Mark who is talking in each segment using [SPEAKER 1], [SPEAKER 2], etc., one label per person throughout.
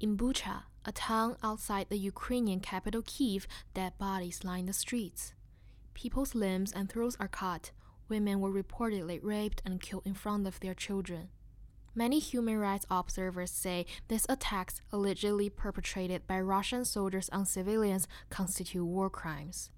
[SPEAKER 1] In Bucha, a town outside the Ukrainian capital Kiev, dead bodies line the streets. People's limbs and throats are cut. Women were reportedly raped and killed in front of their children. Many human rights observers say these attacks, allegedly perpetrated by Russian soldiers on civilians, constitute war crimes.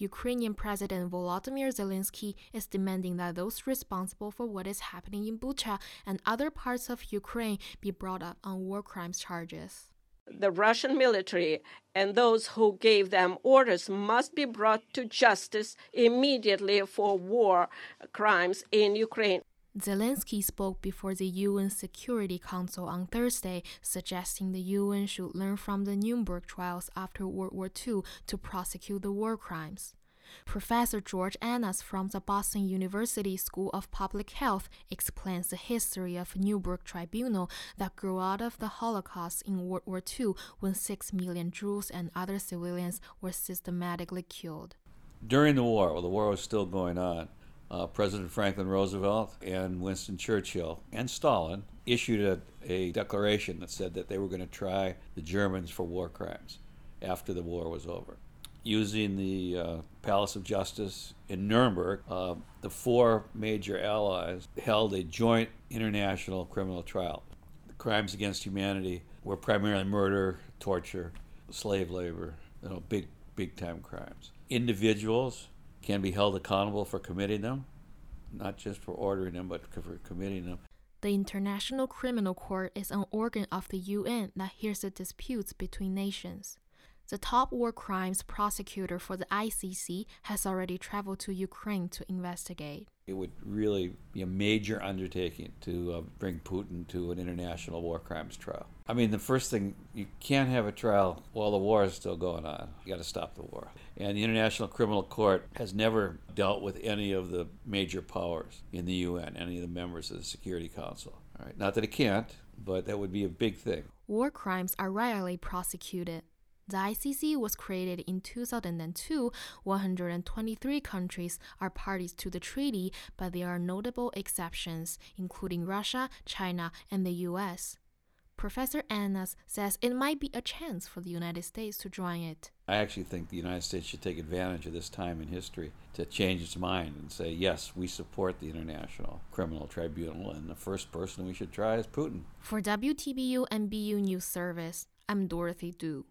[SPEAKER 1] Ukrainian President Volodymyr Zelensky is demanding that those responsible for what is happening in Bucha and other parts of Ukraine be brought up on war crimes charges.
[SPEAKER 2] The Russian military and those who gave them orders must be brought to justice immediately for war crimes in Ukraine.
[SPEAKER 1] Zelensky spoke before the UN Security Council on Thursday, suggesting the UN should learn from the Nuremberg trials after World War II to prosecute the war crimes. Professor George Annas from the Boston University School of Public Health explains the history of Nuremberg Tribunal that grew out of the Holocaust in World War II when 6 million Jews and other civilians were systematically killed.
[SPEAKER 3] During the war, while the war was still going on, uh, President Franklin Roosevelt and Winston Churchill and Stalin issued a, a declaration that said that they were going to try the Germans for war crimes after the war was over. Using the uh, Palace of Justice in Nuremberg, uh, the four major allies held a joint international criminal trial. The crimes against humanity were primarily murder, torture, slave labor, you know, big, big time crimes. Individuals can be held accountable for committing them, not just for ordering them, but for committing them.
[SPEAKER 1] The International Criminal Court is an organ of the UN that hears the disputes between nations. The top war crimes prosecutor for the ICC has already traveled to Ukraine to investigate.
[SPEAKER 3] It would really be a major undertaking to uh, bring Putin to an international war crimes trial. I mean, the first thing, you can't have a trial while the war is still going on. You got to stop the war. And the International Criminal Court has never dealt with any of the major powers in the UN, any of the members of the Security Council. All right, not that it can't, but that would be a big thing.
[SPEAKER 1] War crimes are rarely prosecuted. The ICC was created in 2002. 123 countries are parties to the treaty, but there are notable exceptions, including Russia, China, and the US. Professor Annas says it might be a chance for the United States to join it.
[SPEAKER 3] I actually think the United States should take advantage of this time in history to change its mind and say, yes, we support the International Criminal Tribunal, and the first person we should try is Putin.
[SPEAKER 1] For WTBU and BU News Service, I'm Dorothy Du.